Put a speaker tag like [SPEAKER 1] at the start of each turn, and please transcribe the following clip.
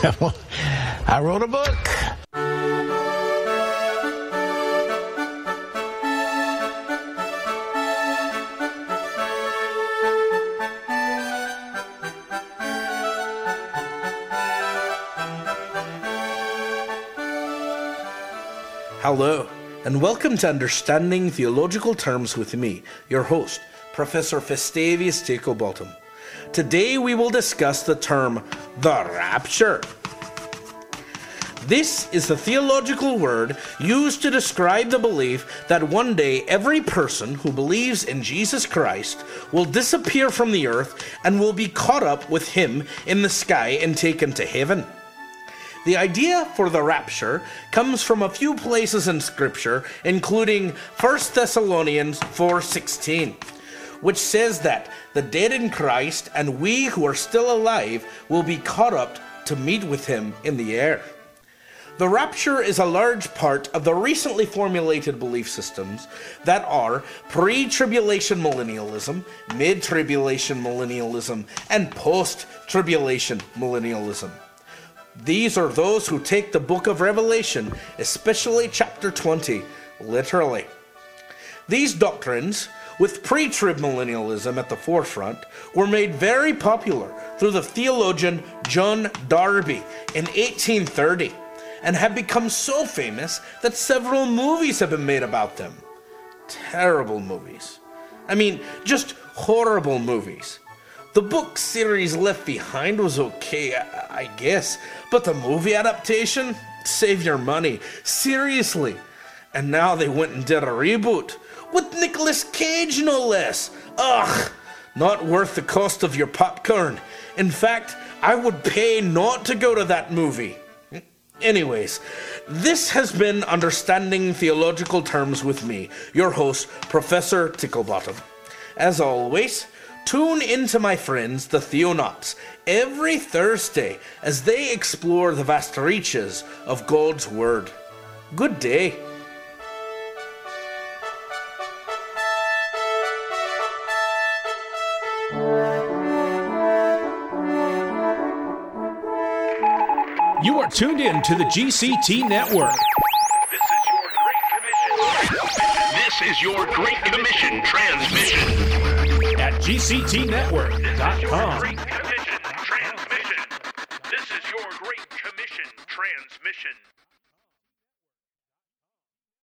[SPEAKER 1] I wrote a book.
[SPEAKER 2] Hello, and welcome to Understanding Theological Terms with me, your host, Professor Festavius Ticklebottom. Today we will discuss the term the rapture. This is the theological word used to describe the belief that one day every person who believes in Jesus Christ will disappear from the earth and will be caught up with him in the sky and taken to heaven. The idea for the rapture comes from a few places in scripture including 1 Thessalonians 4:16 which says that the dead in Christ and we who are still alive will be caught up to meet with him in the air. The rapture is a large part of the recently formulated belief systems that are pre tribulation millennialism, mid tribulation millennialism, and post tribulation millennialism. These are those who take the book of Revelation, especially chapter 20, literally. These doctrines, with pre trib millennialism at the forefront, were made very popular through the theologian John Darby in 1830 and have become so famous that several movies have been made about them. Terrible movies. I mean, just horrible movies. The book series Left Behind was okay, I, I guess, but the movie adaptation? Save your money. Seriously. And now they went and did a reboot with Nicolas Cage, no less. Ugh, not worth the cost of your popcorn. In fact, I would pay not to go to that movie. Anyways, this has been Understanding Theological Terms with me, your host, Professor Ticklebottom. As always, tune into my friends, the Theonauts, every Thursday as they explore the vast reaches of God's Word. Good day.
[SPEAKER 3] You are tuned in to the GCT Network.
[SPEAKER 4] This is your Great Commission transmission.
[SPEAKER 3] at GCTNetwork.com.
[SPEAKER 4] Great Commission transmission. At GCTNetwork.com. This is your Great Commission transmission.